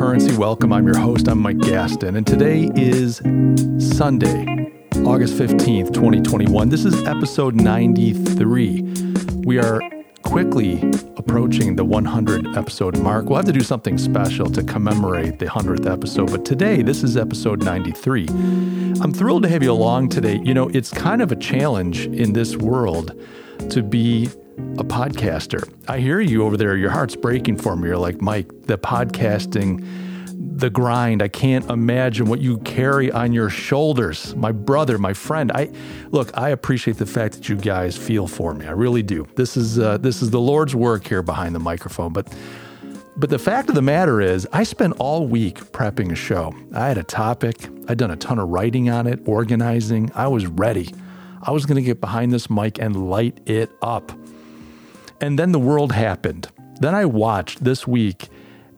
Currency. Welcome. I'm your host. I'm Mike Gaston, and today is Sunday, August 15th, 2021. This is episode 93. We are quickly approaching the 100 episode mark. We'll have to do something special to commemorate the 100th episode, but today, this is episode 93. I'm thrilled to have you along today. You know, it's kind of a challenge in this world to be a podcaster. I hear you over there. Your heart's breaking for me. You're like, Mike, the podcasting, the grind. I can't imagine what you carry on your shoulders. My brother, my friend. I look. I appreciate the fact that you guys feel for me. I really do. This is uh, this is the Lord's work here behind the microphone. But but the fact of the matter is, I spent all week prepping a show. I had a topic. I'd done a ton of writing on it, organizing. I was ready. I was going to get behind this mic and light it up. And then the world happened. Then I watched this week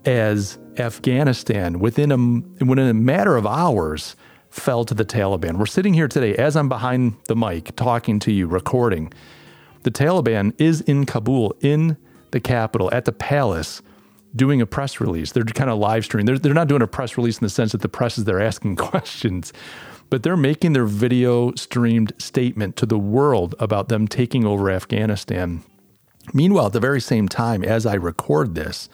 as Afghanistan, within a, within a matter of hours, fell to the Taliban. We're sitting here today as I'm behind the mic talking to you, recording. The Taliban is in Kabul, in the capital, at the palace, doing a press release. They're kind of live streaming. They're, they're not doing a press release in the sense that the press is there asking questions, but they're making their video streamed statement to the world about them taking over Afghanistan. Meanwhile, at the very same time as I record this,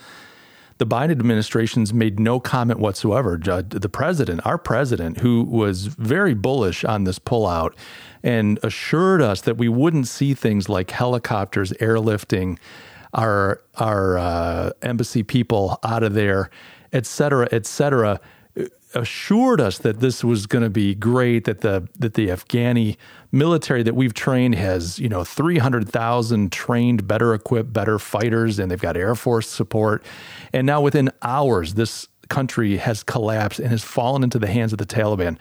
the Biden administration's made no comment whatsoever. The president, our president, who was very bullish on this pullout and assured us that we wouldn't see things like helicopters airlifting our our uh, embassy people out of there, et cetera, et cetera assured us that this was going to be great that the that the Afghani military that we've trained has you know 300,000 trained better equipped better fighters and they've got air force support. And now within hours this country has collapsed and has fallen into the hands of the Taliban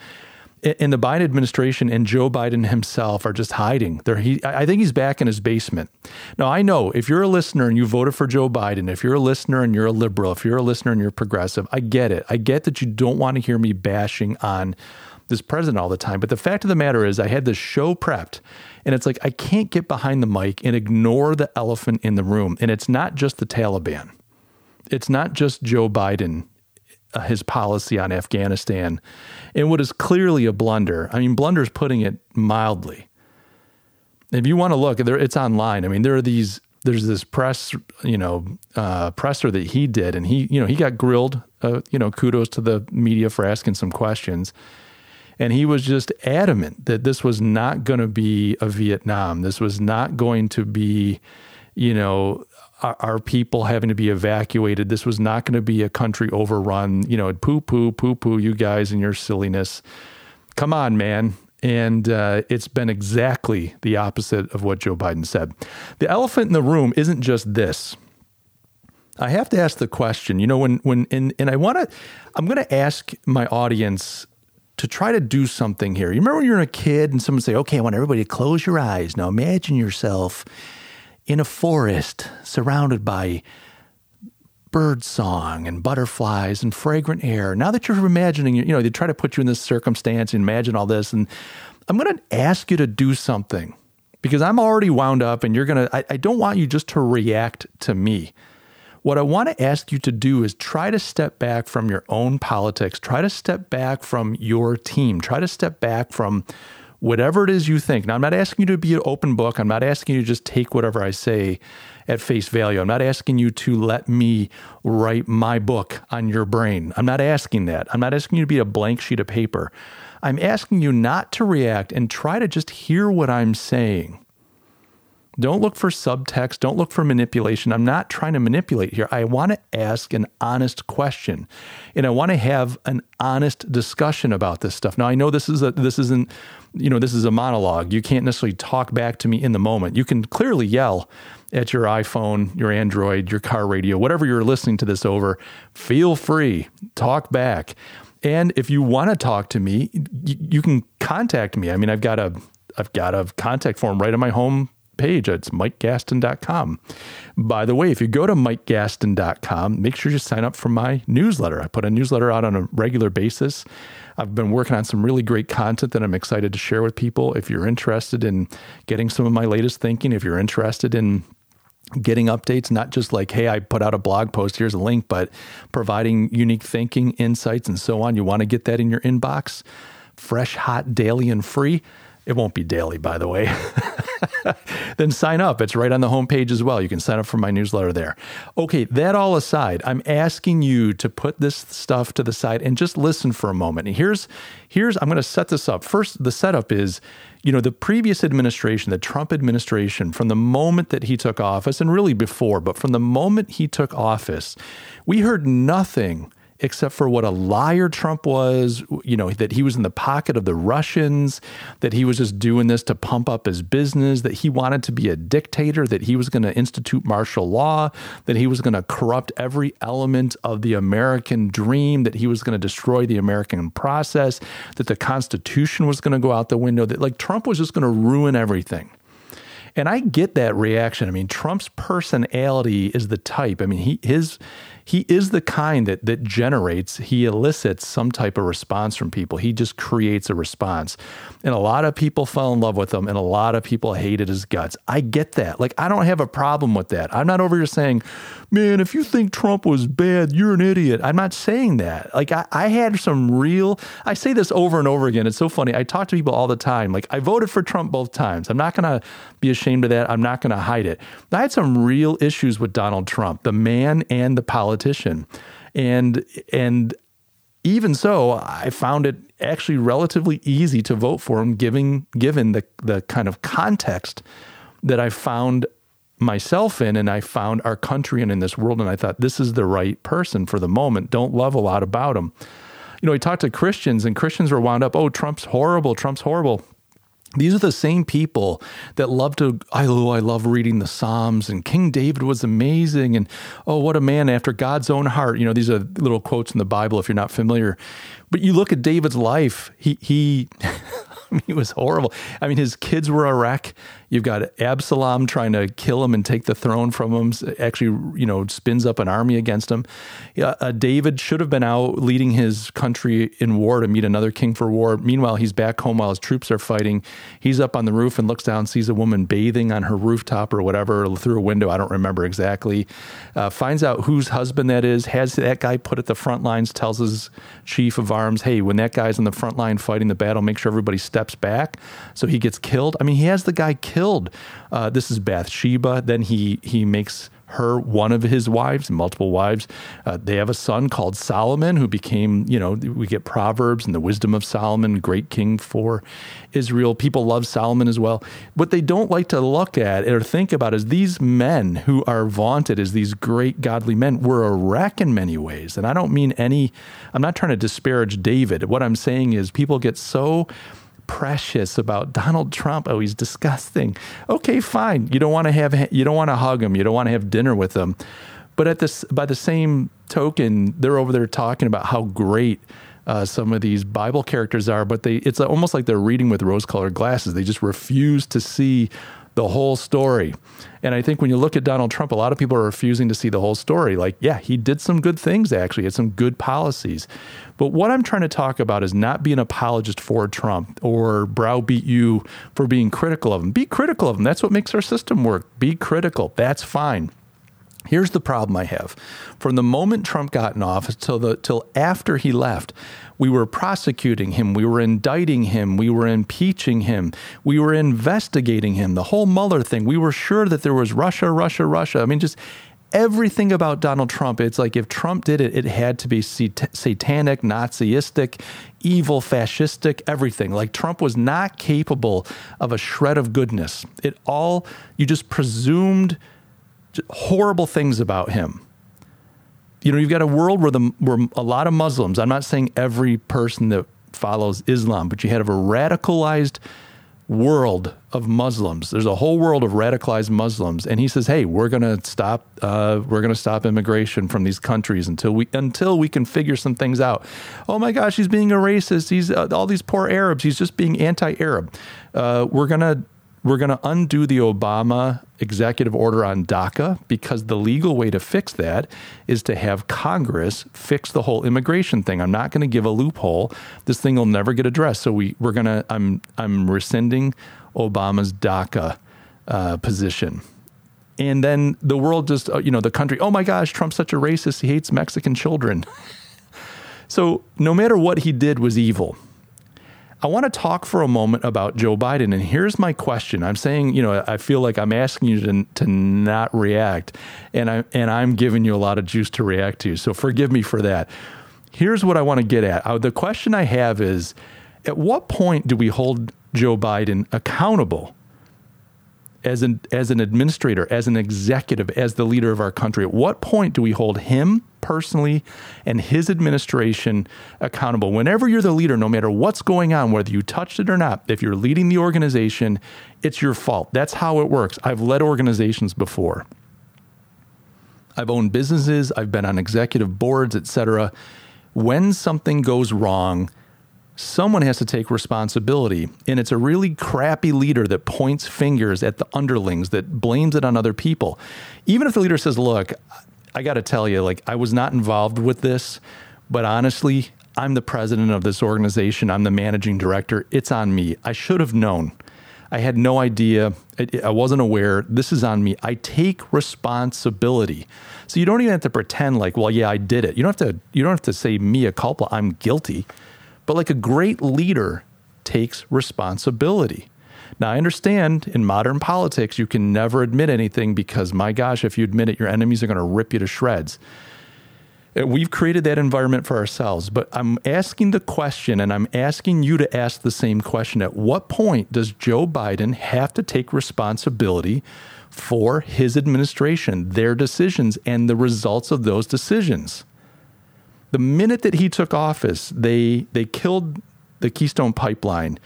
and the Biden administration and Joe Biden himself are just hiding. There, he, I think he's back in his basement. Now, I know if you're a listener and you voted for Joe Biden, if you're a listener and you're a liberal, if you're a listener and you're progressive, I get it. I get that you don't want to hear me bashing on this president all the time. But the fact of the matter is, I had this show prepped, and it's like I can't get behind the mic and ignore the elephant in the room. And it's not just the Taliban. It's not just Joe Biden his policy on Afghanistan in what is clearly a blunder. I mean, blunder is putting it mildly. If you want to look, it's online. I mean, there are these. There's this press, you know, uh, presser that he did, and he, you know, he got grilled. Uh, you know, kudos to the media for asking some questions, and he was just adamant that this was not going to be a Vietnam. This was not going to be, you know, our, people having to be evacuated. This was not going to be a country overrun. You know, poo poo, poo poo, you guys and your silliness. Come on, man. And uh, it's been exactly the opposite of what Joe Biden said. The elephant in the room isn't just this. I have to ask the question, you know, when, when, and, and I want to, I'm going to ask my audience to try to do something here. You remember when you're a kid and someone say, okay, I want everybody to close your eyes. Now imagine yourself in a forest surrounded by bird song and butterflies and fragrant air. Now that you're imagining, you know, they try to put you in this circumstance and imagine all this. And I'm going to ask you to do something because I'm already wound up and you're going to, I don't want you just to react to me. What I want to ask you to do is try to step back from your own politics, try to step back from your team, try to step back from whatever it is you think. Now, I'm not asking you to be an open book. I'm not asking you to just take whatever I say at face value. I'm not asking you to let me write my book on your brain. I'm not asking that. I'm not asking you to be a blank sheet of paper. I'm asking you not to react and try to just hear what I'm saying. Don't look for subtext. Don't look for manipulation. I'm not trying to manipulate here. I want to ask an honest question, and I want to have an honest discussion about this stuff. Now, I know this is a this isn't you know this is a monologue. You can't necessarily talk back to me in the moment. You can clearly yell at your iPhone, your Android, your car radio, whatever you're listening to this over. Feel free, talk back. And if you want to talk to me, you, you can contact me. I mean, I've got a I've got a contact form right on my home page. It's mikegaston.com. By the way, if you go to mikegaston.com, make sure you sign up for my newsletter. I put a newsletter out on a regular basis. I've been working on some really great content that I'm excited to share with people. If you're interested in getting some of my latest thinking, if you're interested in getting updates, not just like, hey, I put out a blog post, here's a link, but providing unique thinking, insights, and so on. You want to get that in your inbox, fresh, hot, daily, and free. It won't be daily, by the way. then sign up. It's right on the homepage as well. You can sign up for my newsletter there. Okay, that all aside, I'm asking you to put this stuff to the side and just listen for a moment. And here's here's I'm going to set this up. First, the setup is you know, the previous administration, the Trump administration, from the moment that he took office, and really before, but from the moment he took office, we heard nothing except for what a liar Trump was, you know, that he was in the pocket of the Russians, that he was just doing this to pump up his business, that he wanted to be a dictator, that he was going to institute martial law, that he was going to corrupt every element of the American dream, that he was going to destroy the American process, that the Constitution was going to go out the window, that like Trump was just going to ruin everything. And I get that reaction. I mean, Trump's personality is the type. I mean, he his he is the kind that that generates, he elicits some type of response from people. He just creates a response. And a lot of people fell in love with him and a lot of people hated his guts. I get that. Like I don't have a problem with that. I'm not over here saying, man, if you think Trump was bad, you're an idiot. I'm not saying that. Like I, I had some real I say this over and over again. It's so funny. I talk to people all the time. Like I voted for Trump both times. I'm not gonna be ashamed of that. I'm not gonna hide it. I had some real issues with Donald Trump, the man and the politician politician. And and even so, I found it actually relatively easy to vote for him, given given the the kind of context that I found myself in and I found our country and in this world. And I thought this is the right person for the moment. Don't love a lot about him. You know, he talked to Christians and Christians were wound up, oh, Trump's horrible, Trump's horrible. These are the same people that love to, I, oh, I love reading the Psalms and King David was amazing. And oh, what a man after God's own heart. You know, these are little quotes in the Bible if you're not familiar. But you look at David's life, he, he, he was horrible. I mean, his kids were a wreck. You've got Absalom trying to kill him and take the throne from him. Actually, you know, spins up an army against him. Uh, David should have been out leading his country in war to meet another king for war. Meanwhile, he's back home while his troops are fighting. He's up on the roof and looks down, sees a woman bathing on her rooftop or whatever through a window. I don't remember exactly. Uh, finds out whose husband that is. Has that guy put at the front lines. Tells his chief of arms, "Hey, when that guy's on the front line fighting the battle, make sure everybody steps back." So he gets killed. I mean, he has the guy killed killed. Uh, this is Bathsheba. Then he he makes her one of his wives, multiple wives. Uh, they have a son called Solomon who became, you know, we get Proverbs and the wisdom of Solomon, great king for Israel. People love Solomon as well. What they don't like to look at or think about is these men who are vaunted as these great godly men were a wreck in many ways. And I don't mean any, I'm not trying to disparage David. What I'm saying is people get so precious about Donald Trump. Oh, he's disgusting. Okay, fine. You don't want to have you don't want to hug him. You don't want to have dinner with him. But at this, by the same token, they're over there talking about how great uh, some of these Bible characters are. But they, it's almost like they're reading with rose-colored glasses. They just refuse to see the whole story. And I think when you look at Donald Trump, a lot of people are refusing to see the whole story. Like, yeah, he did some good things, actually, he had some good policies. But what I'm trying to talk about is not be an apologist for Trump or browbeat you for being critical of him. Be critical of him. That's what makes our system work. Be critical. That's fine. Here's the problem I have. From the moment Trump got in office till the till after he left, we were prosecuting him, we were indicting him, we were impeaching him, we were investigating him. The whole Mueller thing, we were sure that there was Russia, Russia, Russia. I mean, just everything about Donald Trump. It's like if Trump did it, it had to be satanic, Nazistic, evil, fascistic, everything. Like Trump was not capable of a shred of goodness. It all, you just presumed horrible things about him. You know, you've got a world where the where a lot of Muslims. I'm not saying every person that follows Islam, but you have a radicalized world of Muslims. There's a whole world of radicalized Muslims, and he says, "Hey, we're going to stop. Uh, we're going to stop immigration from these countries until we until we can figure some things out." Oh my gosh, he's being a racist. He's uh, all these poor Arabs. He's just being anti-Arab. Uh, we're going to we're going to undo the Obama executive order on DACA because the legal way to fix that is to have Congress fix the whole immigration thing. I'm not going to give a loophole. This thing will never get addressed. So we we're going to I'm I'm rescinding Obama's DACA uh, position. and then the world just, uh, you know, the country, oh my gosh, Trump's such a racist. He hates Mexican children. so no matter what he did was evil. I want to talk for a moment about Joe Biden. And here's my question. I'm saying, you know, I feel like I'm asking you to, to not react. And, I, and I'm giving you a lot of juice to react to. So forgive me for that. Here's what I want to get at. Uh, the question I have is at what point do we hold Joe Biden accountable as an as an administrator, as an executive, as the leader of our country? At what point do we hold him personally and his administration accountable? Whenever you're the leader, no matter what's going on, whether you touched it or not, if you're leading the organization, it's your fault. That's how it works. I've led organizations before. I've owned businesses, I've been on executive boards, etc. When something goes wrong, someone has to take responsibility. And it's a really crappy leader that points fingers at the underlings, that blames it on other people. Even if the leader says, Look, I got to tell you, like, I was not involved with this, but honestly, I'm the president of this organization, I'm the managing director. It's on me. I should have known. I had no idea. I wasn't aware. This is on me. I take responsibility. So you don't even have to pretend like, well, yeah, I did it. You don't have to. You don't have to say mea culpa. I'm guilty. But like a great leader takes responsibility. Now, I understand in modern politics, you can never admit anything because, my gosh, if you admit it, your enemies are going to rip you to shreds. Uh, we've created that environment for ourselves, but I'm asking the question and I'm asking you to ask the same question. At what point does Joe Biden have to take responsibility for his administration, their decisions, and the results of those decisions? The minute that he took office, they they killed the Keystone Pipeline.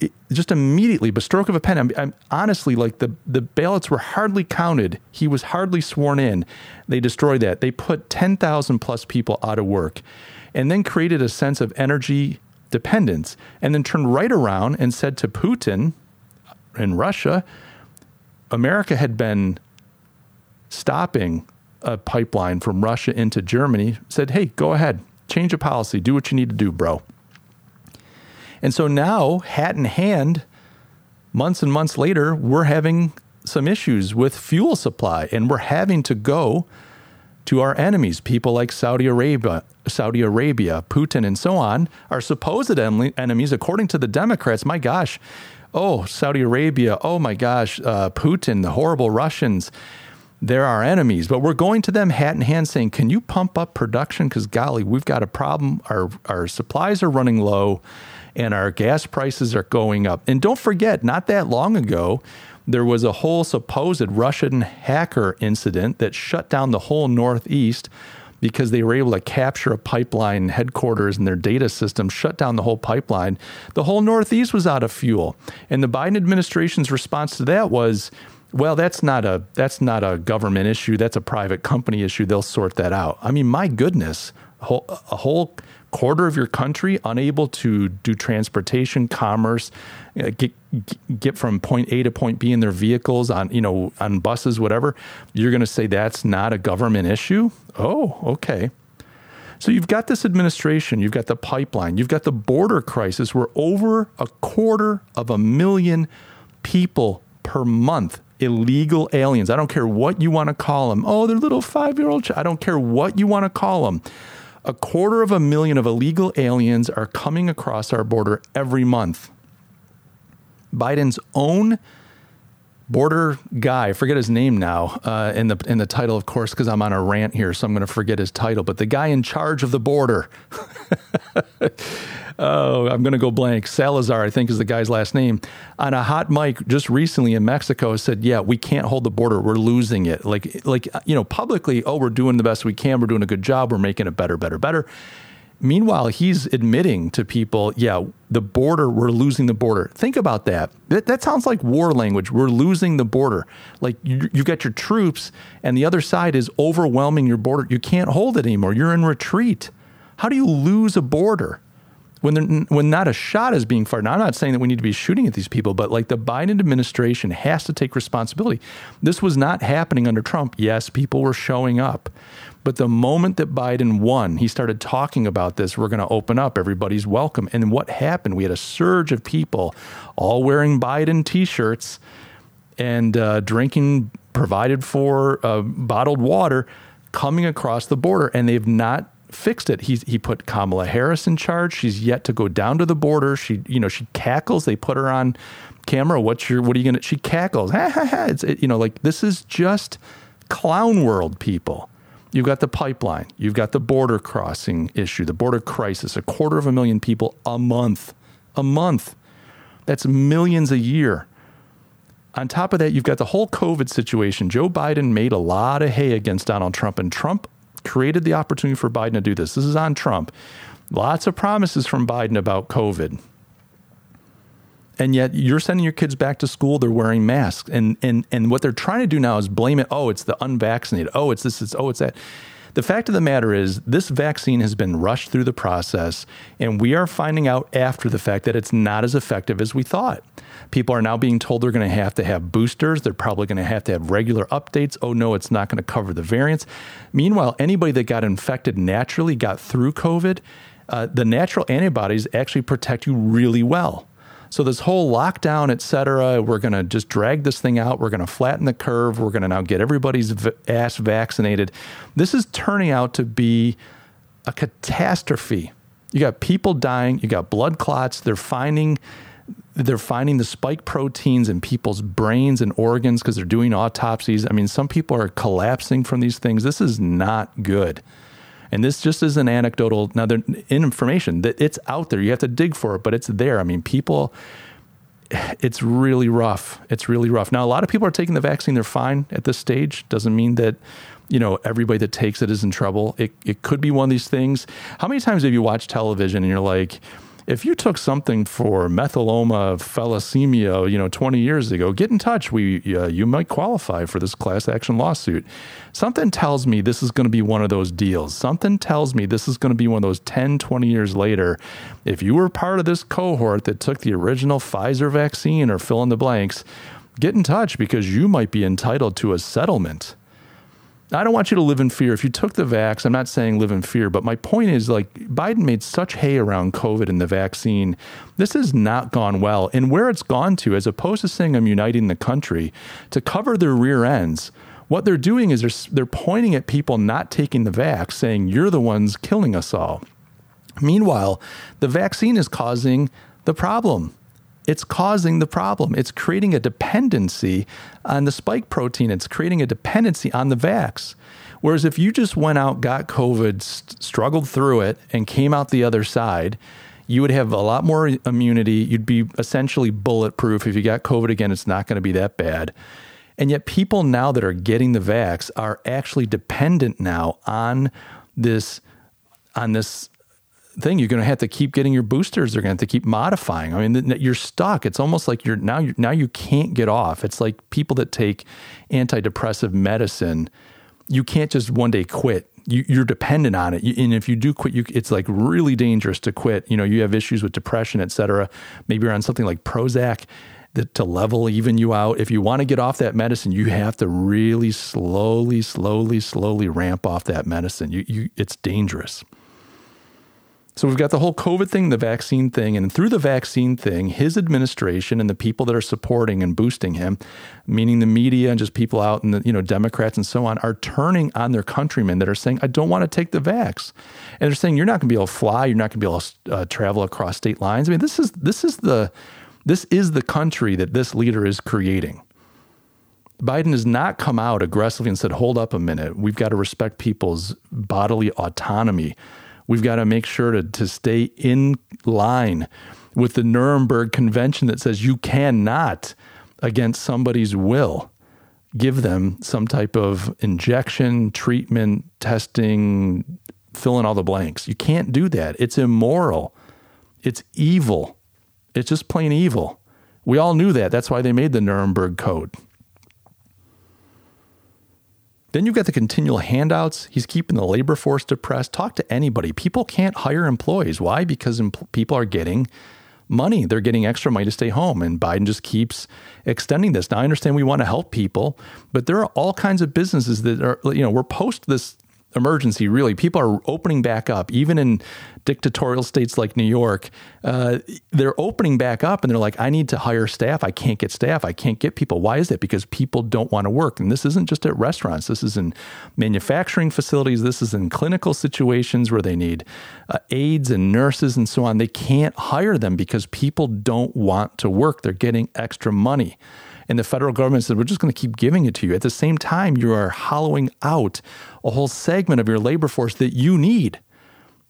It, just immediately, by stroke of a pen. I'm, I'm, honestly like the the ballots were hardly counted. He was hardly sworn in. They destroyed that. They put ten thousand plus people out of work, and then created a sense of energy dependence. And then turned right around and said to Putin uh, in Russia, America had been stopping a pipeline from Russia into Germany, said, hey, go ahead, change a policy, do what you need to do, bro. And so now, hat in hand, months and months later, we're having some issues with fuel supply, and we're having to go to our enemies, people like Saudi Arabia, Saudi Arabia, Putin, and so on, our supposed enemies, according to the Democrats. My gosh, oh Saudi Arabia, oh my gosh, uh, Putin, the horrible Russians they're our enemies, but we're going to them hat in hand saying, Can you pump up production? Because, golly, we've got a problem. Our, our supplies are running low and our gas prices are going up. And don't forget, not that long ago, there was a whole supposed Russian hacker incident that shut down the whole Northeast because they were able to capture a pipeline headquarters and their data system, shut down the whole pipeline. The whole Northeast was out of fuel. And the Biden administration's response to that was, well, that's not a that's not a government issue. That's a private company issue. They'll sort that out. I mean, my goodness, a whole, a whole quarter of your country unable to do transportation, commerce, uh, get get from point A to point B in their vehicles on you know on buses, whatever. You're going to say that's not a government issue? Oh, okay. So you've got this administration, you've got the pipeline, you've got the border crisis where over a quarter of a million people per month illegal aliens. I don't care what you want to call them. Oh, they're little five year old. Ch- I don't care what you want to call them. A quarter of a million of illegal aliens are coming across our border every month. Biden's own border guy, I forget his name now, uh, in the in the title, of course, because I'm on a rant here, so I'm going to forget his title. But the guy in charge of the border oh, I'm going to go blank. Salazar, I think is the guy's last name, on a hot mic just recently in Mexico said, "Yeah, we can't hold the border. We're losing it." Like, like you know, publicly, oh, we're doing the best we can. We're doing a good job. We're making it better, better, better. Meanwhile, he's admitting to people, yeah, the border, we're losing the border. Think about that. That, that sounds like war language. We're losing the border. Like you, you've got your troops, and the other side is overwhelming your border. You can't hold it anymore. You're in retreat. How do you lose a border? when when not a shot is being fired. Now, I'm not saying that we need to be shooting at these people, but like the Biden administration has to take responsibility. This was not happening under Trump. Yes, people were showing up. But the moment that Biden won, he started talking about this. We're going to open up. Everybody's welcome. And what happened? We had a surge of people all wearing Biden t shirts and uh, drinking provided for uh, bottled water coming across the border, and they've not fixed it. He's, he put Kamala Harris in charge. She's yet to go down to the border. She, you know, she cackles. They put her on camera. What's your, what are you going to, she cackles. Ha, ha, ha. It's, it, you know, like this is just clown world people. You've got the pipeline. You've got the border crossing issue, the border crisis, a quarter of a million people a month, a month. That's millions a year. On top of that, you've got the whole COVID situation. Joe Biden made a lot of hay against Donald Trump, and Trump created the opportunity for Biden to do this. This is on Trump. Lots of promises from Biden about COVID. And yet you're sending your kids back to school, they're wearing masks. And and and what they're trying to do now is blame it, oh, it's the unvaccinated. Oh, it's this, it's oh, it's that. The fact of the matter is, this vaccine has been rushed through the process, and we are finding out after the fact that it's not as effective as we thought. People are now being told they're going to have to have boosters. They're probably going to have to have regular updates. Oh, no, it's not going to cover the variants. Meanwhile, anybody that got infected naturally got through COVID. Uh, the natural antibodies actually protect you really well. So this whole lockdown, et cetera, we're going to just drag this thing out. We're going to flatten the curve. We're going to now get everybody's v- ass vaccinated. This is turning out to be a catastrophe. You got people dying. You got blood clots. They're finding they're finding the spike proteins in people's brains and organs because they're doing autopsies. I mean, some people are collapsing from these things. This is not good. And this just is an anecdotal. Now, information that it's out there. You have to dig for it, but it's there. I mean, people. It's really rough. It's really rough. Now, a lot of people are taking the vaccine. They're fine at this stage. Doesn't mean that you know everybody that takes it is in trouble. It it could be one of these things. How many times have you watched television and you're like, if you took something for methyloma thalassemia, you know, 20 years ago, get in touch. We, uh, you might qualify for this class action lawsuit. Something tells me this is going to be one of those deals. Something tells me this is going to be one of those 10, 20 years later. If you were part of this cohort that took the original Pfizer vaccine or fill in the blanks, get in touch because you might be entitled to a settlement. I don't want you to live in fear. If you took the vax, I'm not saying live in fear, but my point is like Biden made such hay around COVID and the vaccine. This has not gone well. And where it's gone to, as opposed to saying I'm uniting the country, to cover their rear ends, what they're doing is they're, they're pointing at people not taking the vax, saying you're the ones killing us all. Meanwhile, the vaccine is causing the problem it's causing the problem. It's creating a dependency on the spike protein. It's creating a dependency on the vax. Whereas if you just went out, got COVID, st- struggled through it, and came out the other side, you would have a lot more immunity. You'd be essentially bulletproof. If you got COVID again, it's not going to be that bad. And yet, people now that are getting the vax are actually dependent now on this on this thing. You're going to have to keep getting your boosters. They're going to have to keep modifying. I mean, you're stuck. It's almost like you're now. You're, now you can't get off. It's like people that take antidepressive medicine. You can't just one day quit. You, are dependent on it, and if you do quit, you, it's like really dangerous to quit. You know, you have issues with depression, et cetera. Maybe you're on something like Prozac to level even you out. If you want to get off that medicine, you have to really slowly, slowly, slowly ramp off that medicine. You, you, it's dangerous. So we've got the whole COVID thing, the vaccine thing, and through the vaccine thing, his administration and the people that are supporting and boosting him, meaning the media and just people out and the you know Democrats and so on, are turning on their countrymen that are saying, "I don't want to take the vax," and they're saying, "You're not going to be able to fly. You're not going to be able to uh, travel across state lines." I mean, this is this is the this is the country that this leader is creating. Biden has not come out aggressively and said, "Hold up a minute. We've got to respect people's bodily autonomy." We've got to make sure to, to stay in line with the Nuremberg Convention that says you cannot, against somebody's will, give them some type of injection, treatment, testing, fill in all the blanks. You can't do that. It's immoral. It's evil. It's just plain evil. We all knew that. That's why they made the Nuremberg Code. Then you've got the continual handouts. He's keeping the labor force depressed. Talk to anybody. People can't hire employees. Why? Because people are getting money. They're getting extra money to stay home. And Biden just keeps extending this. Now, I understand we want to help people, but there are all kinds of businesses that are, you know, we're post this emergency, really. People are opening back up, even in dictatorial states like New York. Uh, they're opening back up and they're like, I need to hire staff. I can't get staff. I can't get people. Why is that? Because people don't want to work. And this isn't just at restaurants, this is in manufacturing facilities, this is in clinical situations where they need uh, aides and nurses and so on. They can't hire them because people don't want to work. They're getting extra money. And the federal government said, we're just going to keep giving it to you. At the same time, you are hollowing out a whole segment of your labor force that you need.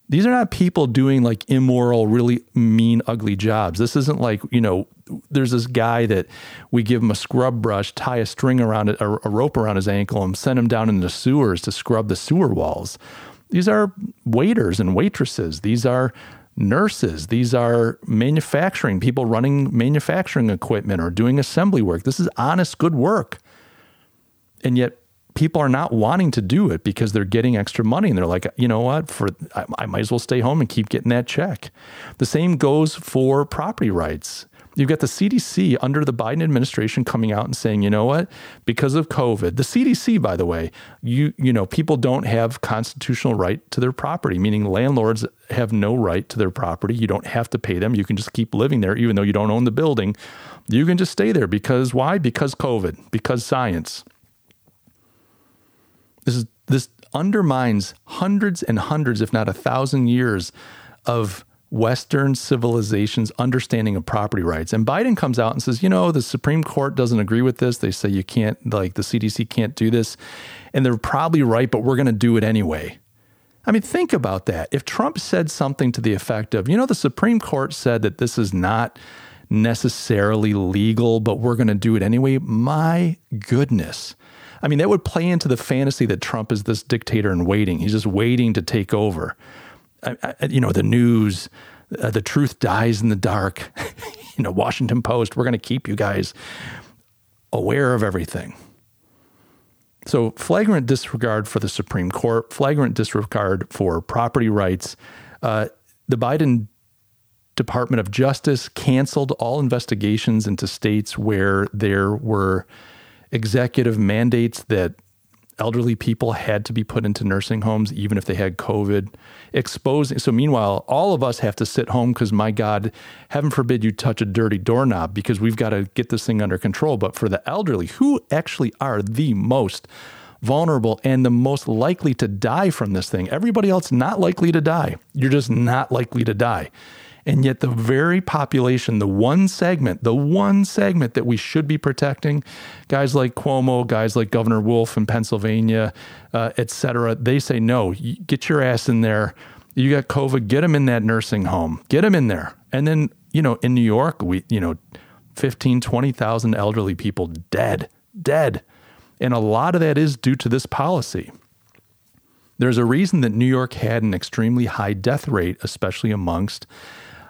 These are not people doing like immoral, really mean, ugly jobs. This isn't like, you know, there's this guy that we give him a scrub brush, tie a string around it, a, rope around his ankle, and send him down into the sewers to scrub the sewer walls. These are waiters and waitresses. These are nurses. These are manufacturing people running manufacturing equipment or doing assembly work. This is honest, good work. And yet people are not wanting to do it because they're getting extra money and they're like, you know what, for I, I might as well stay home and keep getting that check. The same goes for property rights. You've got the CDC under the Biden administration coming out and saying, you know what, because of COVID, the CDC, by the way, you you know, people don't have constitutional right to their property, meaning landlords have no right to their property. You don't have to pay them. You can just keep living there, even though you don't own the building. You can just stay there because why? Because COVID, because science. This is this undermines hundreds and hundreds, if not a thousand years of Western civilization's understanding of property rights. And Biden comes out and says, you know, the Supreme Court doesn't agree with this. They say you can't, like, the CDC can't do this. And they're probably right, but we're going to do it anyway. I mean, think about that. If Trump said something to the effect of, you know, the Supreme Court said that this is not necessarily legal, but we're going to do it anyway, my goodness. I mean, that would play into the fantasy that Trump is this dictator in waiting. He's just waiting to take over you know, the news, uh, the truth dies in the dark. you know, Washington Post, we're going to keep you guys aware of everything. So, flagrant disregard for the Supreme Court, flagrant disregard for property rights. Uh, the Biden Department of Justice canceled all investigations into states where there were executive mandates that elderly people had to be put into nursing homes even if they had covid exposing. So meanwhile all of us have to sit home because my god heaven forbid you touch a dirty doorknob because we've got to get this thing under control. But for the elderly who actually are the most vulnerable and the most likely to die from this thing? Everybody else not likely to die. You're just not likely to die and yet, the very population, the one segment, the one segment that we should be protecting, guys like Cuomo, guys like Governor Wolf in Pennsylvania, uh, et cetera, they say, no, get your ass in there. You got COVID, get them in that nursing home, get them in there. And then, you know, in New York, we, you know, 15, 20,000 elderly people dead, dead. And a lot of that is due to this policy. There's a reason that New York had an extremely high death rate, especially amongst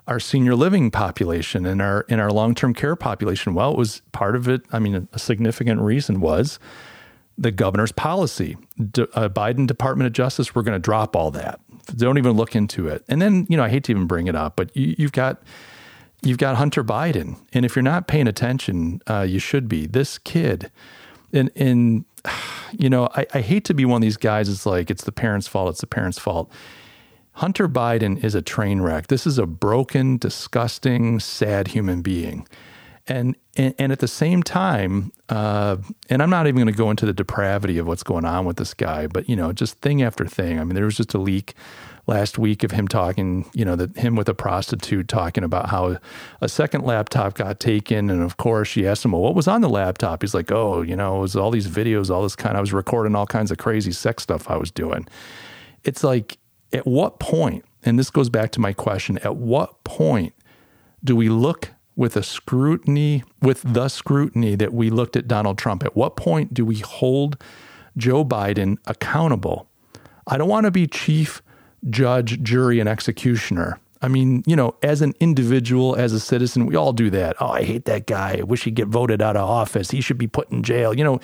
our senior living population and our in our long term care population. Well, it was part of it. I mean, a significant reason was the governor's policy. De, uh, Biden Department of Justice, we're going to drop all that. Don't even look into it. And then, you know, I hate to even bring it up, but you, have got you've got Hunter Biden, and if you're not paying attention, uh, you should be. This kid, and and you know, I, I hate to be one of these guys. It's like it's the parents' fault. It's the parents' fault Hunter Biden is a train wreck. This is a broken, disgusting, sad human being. And, and, and at the same time, uh, and I'm not even going to go into the depravity of what's going on with this guy, but you know, just thing after thing. I mean, there was just a leak last week of him talking, you know, that him with a prostitute talking about how a second laptop got taken. And of course, she asked him, well, what was on the laptop? He's like, oh, you know, it was all these videos, all this kind. I was recording all kinds of crazy sex stuff I was doing. It's like at what point, and this goes back to my question, at what point do we look with a scrutiny, with the scrutiny that we looked at Donald Trump? At what point do we hold Joe Biden accountable? I don't want to be chief judge, jury, and executioner. I mean, you know, as an individual, as a citizen, we all do that. Oh, I hate that guy. I wish he'd get voted out of office. He should be put in jail. You know,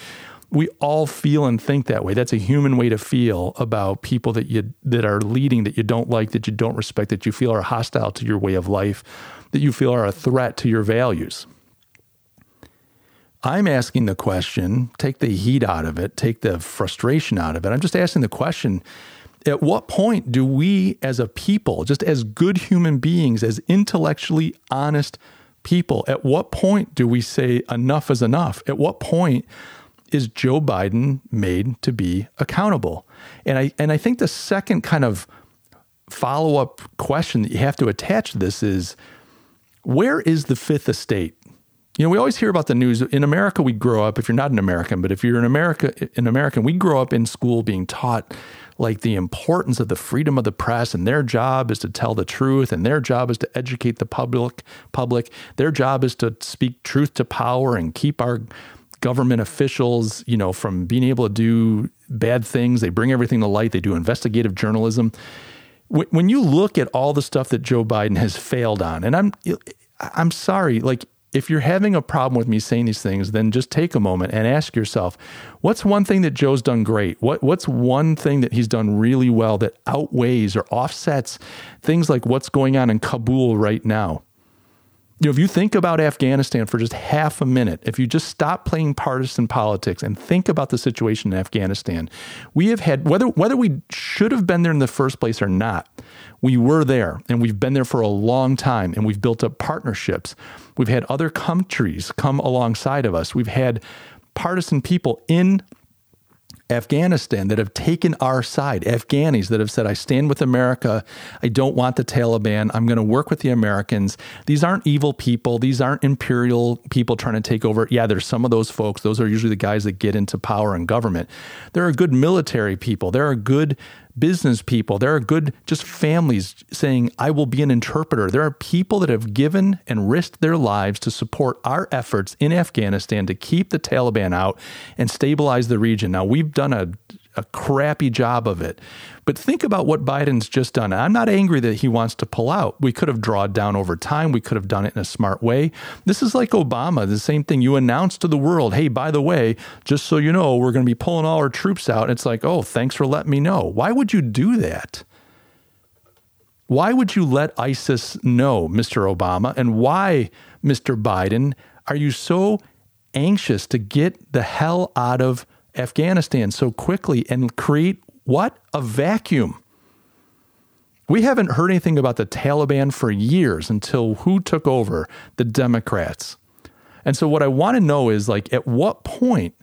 we all feel and think that way. That's a human way to feel about people that you that are leading that you don't like, that you don't respect, that you feel are hostile to your way of life, that you feel are a threat to your values. I'm asking the question, take the heat out of it, take the frustration out of it. I'm just asking the question at what point do we as a people, just as good human beings, as intellectually honest people, at what point do we say enough is enough? At what point is Joe Biden made to be accountable? And I and I think the second kind of follow-up question that you have to attach to this is where is the fifth estate? You know, we always hear about the news. In America, we grow up, if you're not an American, but if you're an America an American, we grow up in school being taught like the importance of the freedom of the press and their job is to tell the truth and their job is to educate the public public. Their job is to speak truth to power and keep our government officials, you know, from being able to do bad things. They bring everything to light. They do investigative journalism. When you look at all the stuff that Joe Biden has failed on, and I'm I'm sorry, like if you're having a problem with me saying these things, then just take a moment and ask yourself, what's one thing that Joe's done great? What what's one thing that he's done really well that outweighs or offsets things like what's going on in Kabul right now? You know, if you think about Afghanistan for just half a minute, if you just stop playing partisan politics and think about the situation in Afghanistan, we have had whether whether we should have been there in the first place or not, we were there and we've been there for a long time and we've built up partnerships. We've had other countries come alongside of us. We've had partisan people in Afghanistan that have taken our side, Afghanis that have said, I stand with America. I don't want the Taliban. I'm going to work with the Americans. These aren't evil people. These aren't imperial people trying to take over. Yeah, there's some of those folks. Those are usually the guys that get into power and government. There are good military people. There are good business people. There are good just families saying, I will be an interpreter. There are people that have given and risked their lives to support our efforts in Afghanistan to keep the Taliban out and stabilize the region. Now, we've done a a crappy job of it. But think about what Biden's just done. I'm not angry that he wants to pull out. We could have drawn down over time. We could have done it in a smart way. This is like Obama, the same thing. You announce to the world, hey, by the way, just so you know, we're going to be pulling all our troops out. It's like, oh, thanks for letting me know. Why would you do that? Why would you let ISIS know, Mr. Obama? And why, Mr. Biden, are you so anxious to get the hell out of Afghanistan so quickly and create what? A vacuum. We haven't heard anything about the Taliban for years until who took over? The Democrats. And so, what I want to know is like, at what point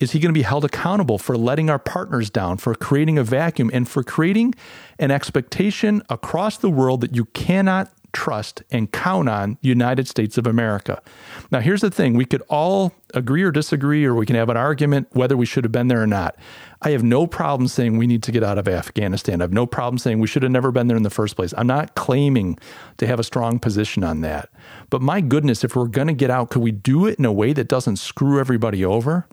is he going to be held accountable for letting our partners down, for creating a vacuum, and for creating an expectation across the world that you cannot trust and count on United States of America. Now here's the thing, we could all agree or disagree or we can have an argument whether we should have been there or not. I have no problem saying we need to get out of Afghanistan. I have no problem saying we should have never been there in the first place. I'm not claiming to have a strong position on that. But my goodness, if we're going to get out, could we do it in a way that doesn't screw everybody over?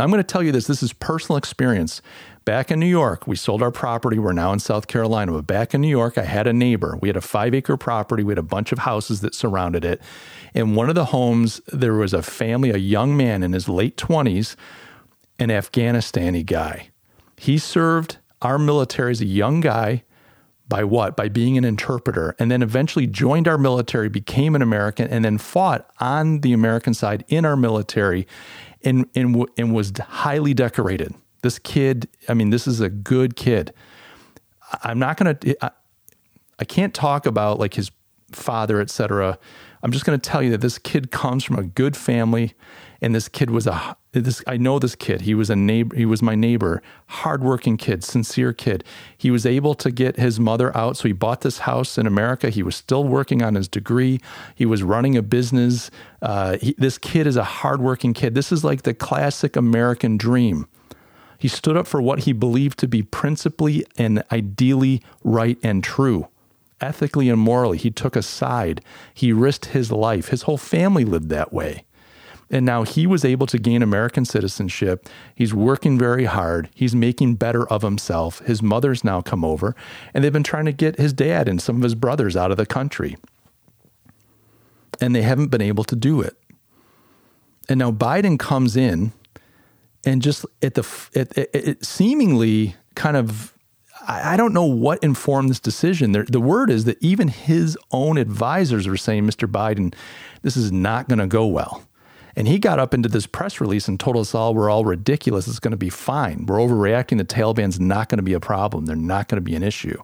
I'm going to tell you this this is personal experience. Back in New York, we sold our property. We're now in South Carolina. But back in New York, I had a neighbor. We had a five acre property. We had a bunch of houses that surrounded it. In one of the homes, there was a family, a young man in his late 20s, an Afghanistani guy. He served our military as a young guy by what? By being an interpreter, and then eventually joined our military, became an American, and then fought on the American side in our military and, and, and was highly decorated. This kid, I mean, this is a good kid. I'm not going to, I can't talk about like his father, etc. I'm just going to tell you that this kid comes from a good family, and this kid was a this. I know this kid. He was a neighbor. He was my neighbor. Hardworking kid, sincere kid. He was able to get his mother out, so he bought this house in America. He was still working on his degree. He was running a business. Uh, he, this kid is a hardworking kid. This is like the classic American dream. He stood up for what he believed to be principally and ideally right and true. Ethically and morally, he took a side. He risked his life. His whole family lived that way. And now he was able to gain American citizenship. He's working very hard. He's making better of himself. His mother's now come over, and they've been trying to get his dad and some of his brothers out of the country. And they haven't been able to do it. And now Biden comes in and just at the it, it, it seemingly kind of I, don't know what informed this decision. The word is that even his own advisors were saying, Mr. Biden, this is not going to go well. And he got up into this press release and told us all we're all ridiculous. It's going to be fine. We're overreacting. The Taliban's not going to be a problem. They're not going to be an issue.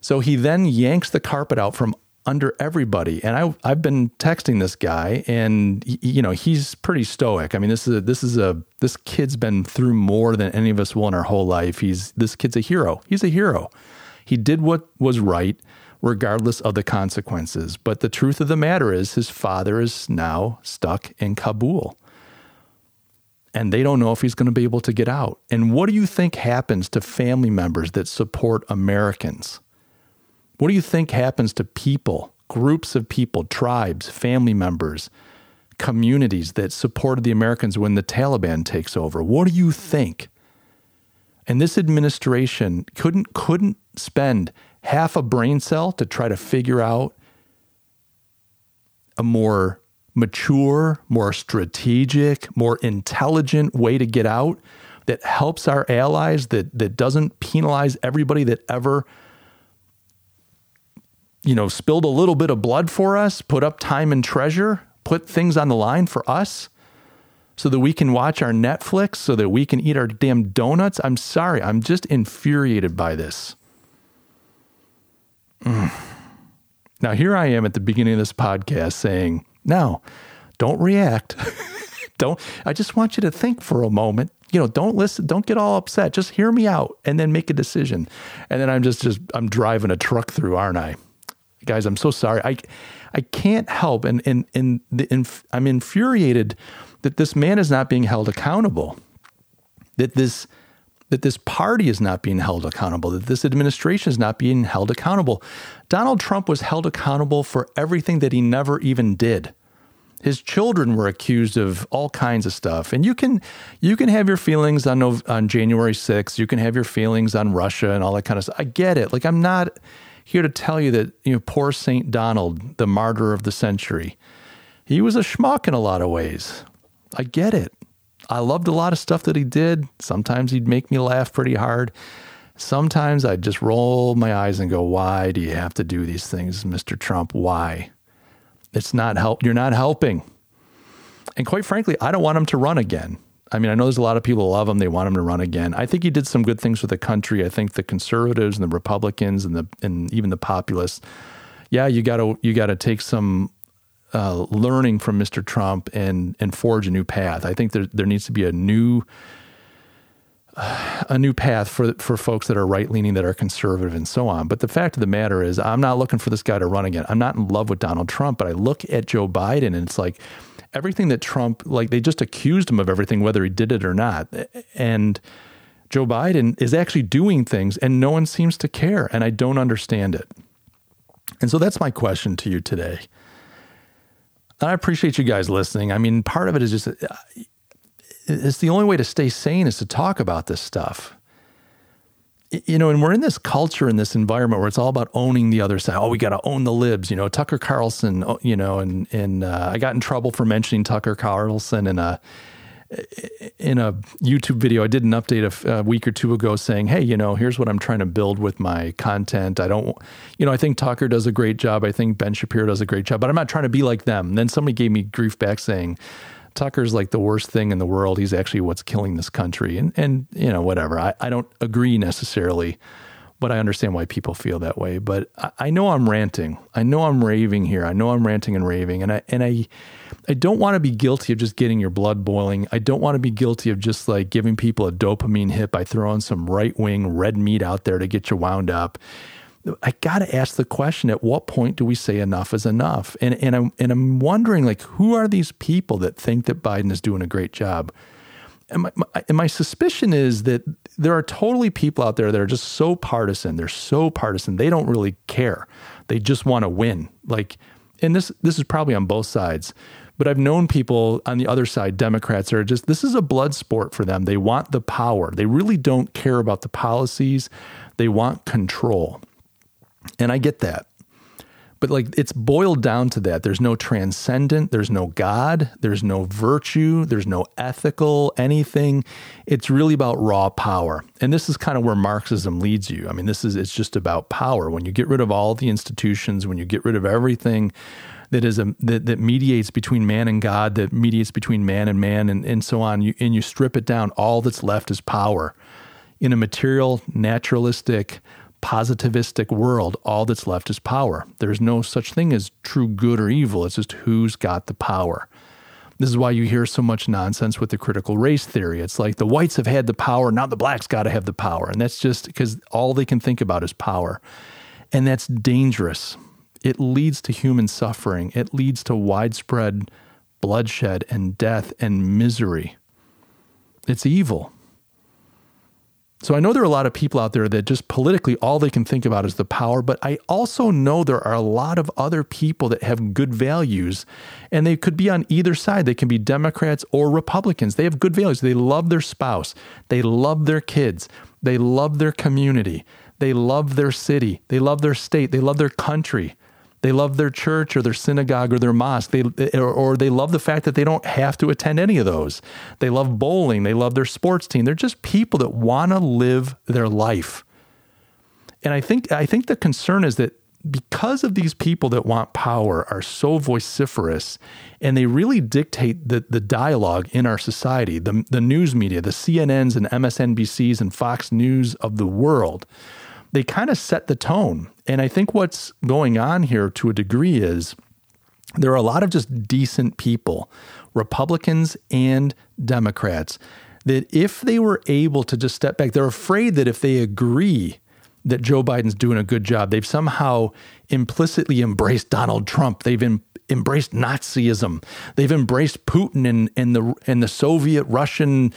So he then yanks the carpet out from under everybody. And I, I've been texting this guy, and you know he's pretty stoic. I mean, this is a, this is a this kid's been through more than any of us will in our whole life. He's this kid's a hero. He's a hero. He did what was right, regardless of the consequences. But the truth of the matter is, his father is now stuck in Kabul. And they don't know if he's going to be able to get out. And what do you think happens to family members that support Americans? What do you think happens to people, groups of people, tribes, family members, communities that supported the Americans when the Taliban takes over? What do you think? And this administration couldn't couldn't spend half a brain cell to try to figure out a more mature, more strategic, more intelligent way to get out that helps our allies that that doesn't penalize everybody that ever you know, spilled a little bit of blood for us, put up time and treasure, put things on the line for us so that we can watch our Netflix, so that we can eat our damn donuts. I'm sorry, I'm just infuriated by this. Mm. Now, here I am at the beginning of this podcast saying, no, don't react. don't, I just want you to think for a moment. You know, don't listen, don't get all upset. Just hear me out and then make a decision. And then I'm just, just, I'm driving a truck through, aren't I? guys, I'm so sorry. I I can't help and and and the, inf- I'm infuriated that this man is not being held accountable. That this that this party is not being held accountable, that this administration is not being held accountable. Donald Trump was held accountable for everything that he never even did. His children were accused of all kinds of stuff. And you can you can have your feelings on on January 6th, you can have your feelings on Russia and all that kind of stuff. I get it. Like I'm not here to tell you that, you know, poor St. Donald, the martyr of the century, he was a schmuck in a lot of ways. I get it. I loved a lot of stuff that he did. Sometimes he'd make me laugh pretty hard. Sometimes I'd just roll my eyes and go, Why do you have to do these things, Mr. Trump? Why? It's not help. You're not helping. And quite frankly, I don't want him to run again. I mean, I know there's a lot of people love him. They want him to run again. I think he did some good things for the country. I think the conservatives and the Republicans and the and even the populists, yeah, you got to you got to take some uh, learning from Mr. Trump and and forge a new path. I think there there needs to be a new a new path for for folks that are right leaning, that are conservative, and so on. But the fact of the matter is, I'm not looking for this guy to run again. I'm not in love with Donald Trump, but I look at Joe Biden and it's like everything that Trump, like they just accused him of everything, whether he did it or not. And Joe Biden is actually doing things and no one seems to care. And I don't understand it. And so that's my question to you today. And I appreciate you guys listening. I mean, part of it is just, it's the only way to stay sane is to talk about this stuff you know, and we're in this culture in this environment where it's all about owning the other side. Oh, we got to own the libs. You know, Tucker Carlson. Oh, you know, and and uh, I got in trouble for mentioning Tucker Carlson in a in a YouTube video. I did an update a, week or two ago saying, "Hey, you know, here's what I'm trying to build with my content. I don't, you know, I think Tucker does a great job. I think Ben Shapiro does a great job, but I'm not trying to be like them." And then somebody gave me grief back saying Tucker's like the worst thing in the world. He's actually what's killing this country. And, and you know, whatever. I, I don't agree necessarily, but I understand why people feel that way. But I, I know I'm ranting. I know I'm raving here. I know I'm ranting and raving. And I, and I, I don't want to be guilty of just getting your blood boiling. I don't want to be guilty of just like giving people a dopamine hit by throwing some right wing red meat out there to get you wound up. I got to ask the question: At what point do we say enough is enough? And and I'm and I'm wondering, like, who are these people that think that Biden is doing a great job? And my, my, and my suspicion is that there are totally people out there that are just so partisan. They're so partisan. They don't really care. They just want to win. Like, and this this is probably on both sides. But I've known people on the other side, Democrats, are just this is a blood sport for them. They want the power. They really don't care about the policies. They want control. And I get that. But like it's boiled down to that. There's no transcendent, there's no God, there's no virtue, there's no ethical anything. It's really about raw power. And this is kind of where Marxism leads you. I mean, this is it's just about power. When you get rid of all the institutions, when you get rid of everything that is a that, that mediates between man and God, that mediates between man and man and, and so on, you, and you strip it down, all that's left is power. In a material, naturalistic, positivistic world, all that's left is power. There's no such thing as true good or evil. It's just who's got the power. This is why you hear so much nonsense with the critical race theory. It's like the whites have had the power, now the blacks got to have the power. And that's just because all they can think about is power. And that's dangerous. It leads to human suffering, it leads to widespread bloodshed and death and misery. It's evil. So I know there are a lot of people out there that just politically all they can think about is the power, but I also know there are a lot of other people that have good values and they could be on either side. They can be Democrats or Republicans. They have good values. They love their spouse. They love their kids. They love their community. They love their city. They love their state. They love their country. They love their church or their synagogue or their mosque. They or, or, they love the fact that they don't have to attend any of those. They love bowling. They love their sports team. They're just people that want to live their life. And I think I think the concern is that because of these people that want power are so vociferous and they really dictate the, the dialogue in our society, the, the news media, the CNNs and MSNBCs and Fox News of the world, they kind of set the tone. And I think what's going on here to a degree is there are a lot of just decent people, Republicans and Democrats, that if they were able to just step back, they're afraid that if they agree that Joe Biden's doing a good job, they've somehow implicitly embraced Donald Trump. They've em- embraced Nazism. They've embraced Putin and, and the and the Soviet Russian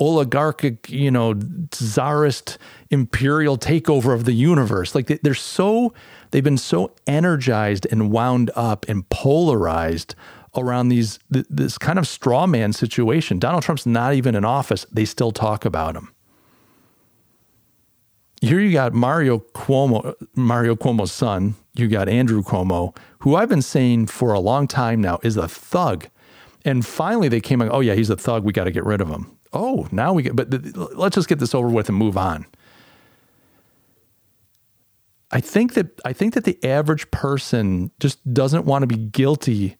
oligarchic, you know, czarist imperial takeover of the universe. Like they're so, they've been so energized and wound up and polarized around these this kind of straw man situation. Donald Trump's not even in office. They still talk about him. Here you got Mario Cuomo, Mario Cuomo's son. You got Andrew Cuomo, who I've been saying for a long time now is a thug. And finally, they came like, oh yeah, he's a thug. We got to get rid of him oh, now we get, but let's just get this over with and move on. I think that I think that the average person just doesn't want to be guilty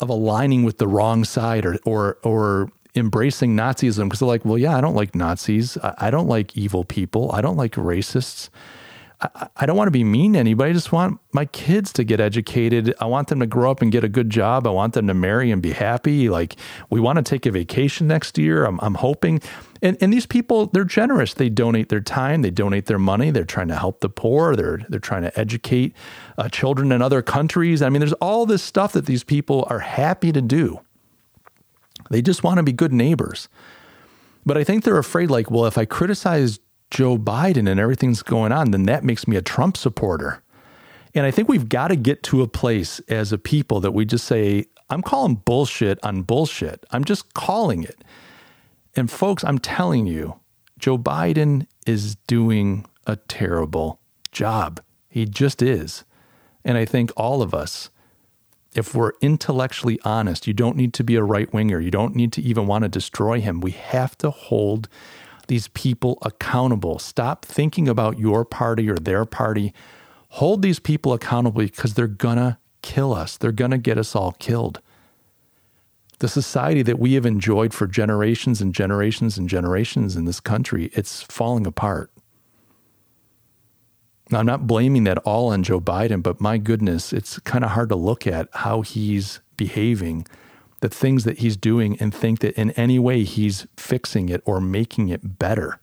of aligning with the wrong side or or or embracing Nazism because they're like, well, yeah, I don't like Nazis. I, I don't like evil people. I don't like racists. I, I don't want to be mean to anybody. I just want my kids to get educated. I want them to grow up and get a good job. I want them to marry and be happy. Like we want to take a vacation next year. I'm, I'm hoping. And, and these people, they're generous. They donate their time. They donate their money. They're trying to help the poor. They're they're trying to educate uh, children in other countries. I mean, there's all this stuff that these people are happy to do. They just want to be good neighbors. But I think they're afraid, like, well, if I criticize Joe Biden and everything's going on, then that makes me a Trump supporter. And I think we've got to get to a place as a people that we just say, I'm calling bullshit on bullshit. I'm just calling it. And folks, I'm telling you, Joe Biden is doing a terrible job. He just is. And I think all of us, if we're intellectually honest, you don't need to be a right winger. You don't need to even want to destroy him. We have to hold these people accountable. Stop thinking about your party or their party. Hold these people accountable because they're going to kill us. They're going to get us all killed. The society that we have enjoyed for generations and generations and generations in this country, it's falling apart. Now, I'm not blaming that all on Joe Biden, but my goodness, it's kind of hard to look at how he's behaving the things that he's doing and think that in any way he's fixing it or making it better.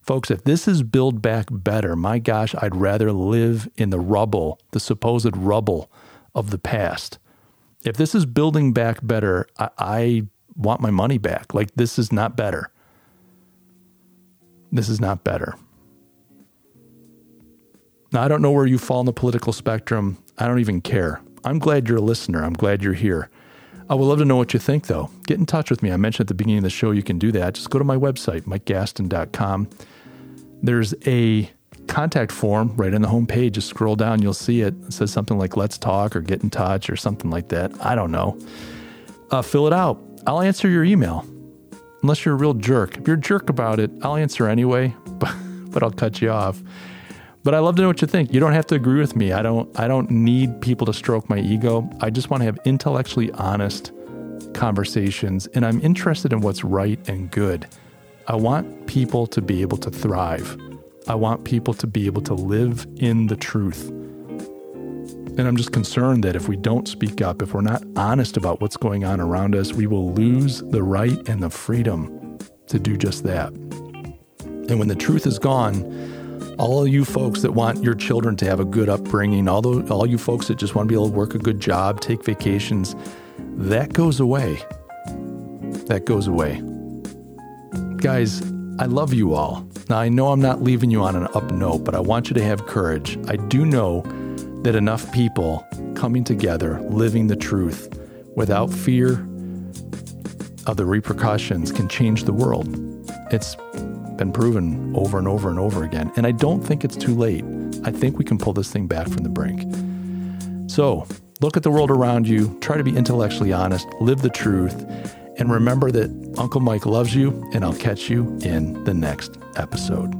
Folks, if this is Build Back Better, my gosh, I'd rather live in the rubble, the supposed rubble of the past. If this is building back better, I, I want my money back. Like, this is not better. This is not better. Now, I don't know where you fall in the political spectrum. I don't even care. I'm glad you're a listener. I'm glad you're here. I would love to know what you think, though. Get in touch with me. I mentioned at the beginning of the show you can do that. Just go to my website, mikegaston.com. There's a contact form right on the home page. Just scroll down, you'll see it. It says something like let's talk or get in touch or something like that. I don't know. Uh, fill it out. I'll answer your email. Unless you're a real jerk. If you're a jerk about it, I'll answer anyway, but, but I'll cut you off. But I love to know what you think. You don't have to agree with me. I don't I don't need people to stroke my ego. I just want to have intellectually honest conversations and I'm interested in what's right and good. I want people to be able to thrive. I want people to be able to live in the truth. And I'm just concerned that if we don't speak up, if we're not honest about what's going on around us, we will lose the right and the freedom to do just that. And when the truth is gone, all you folks that want your children to have a good upbringing, all, the, all you folks that just want to be able to work a good job, take vacations, that goes away. That goes away. Guys, I love you all. Now, I know I'm not leaving you on an up note, but I want you to have courage. I do know that enough people coming together, living the truth without fear of the repercussions can change the world. It's been proven over and over and over again. And I don't think it's too late. I think we can pull this thing back from the brink. So look at the world around you, try to be intellectually honest, live the truth, and remember that Uncle Mike loves you, and I'll catch you in the next episode.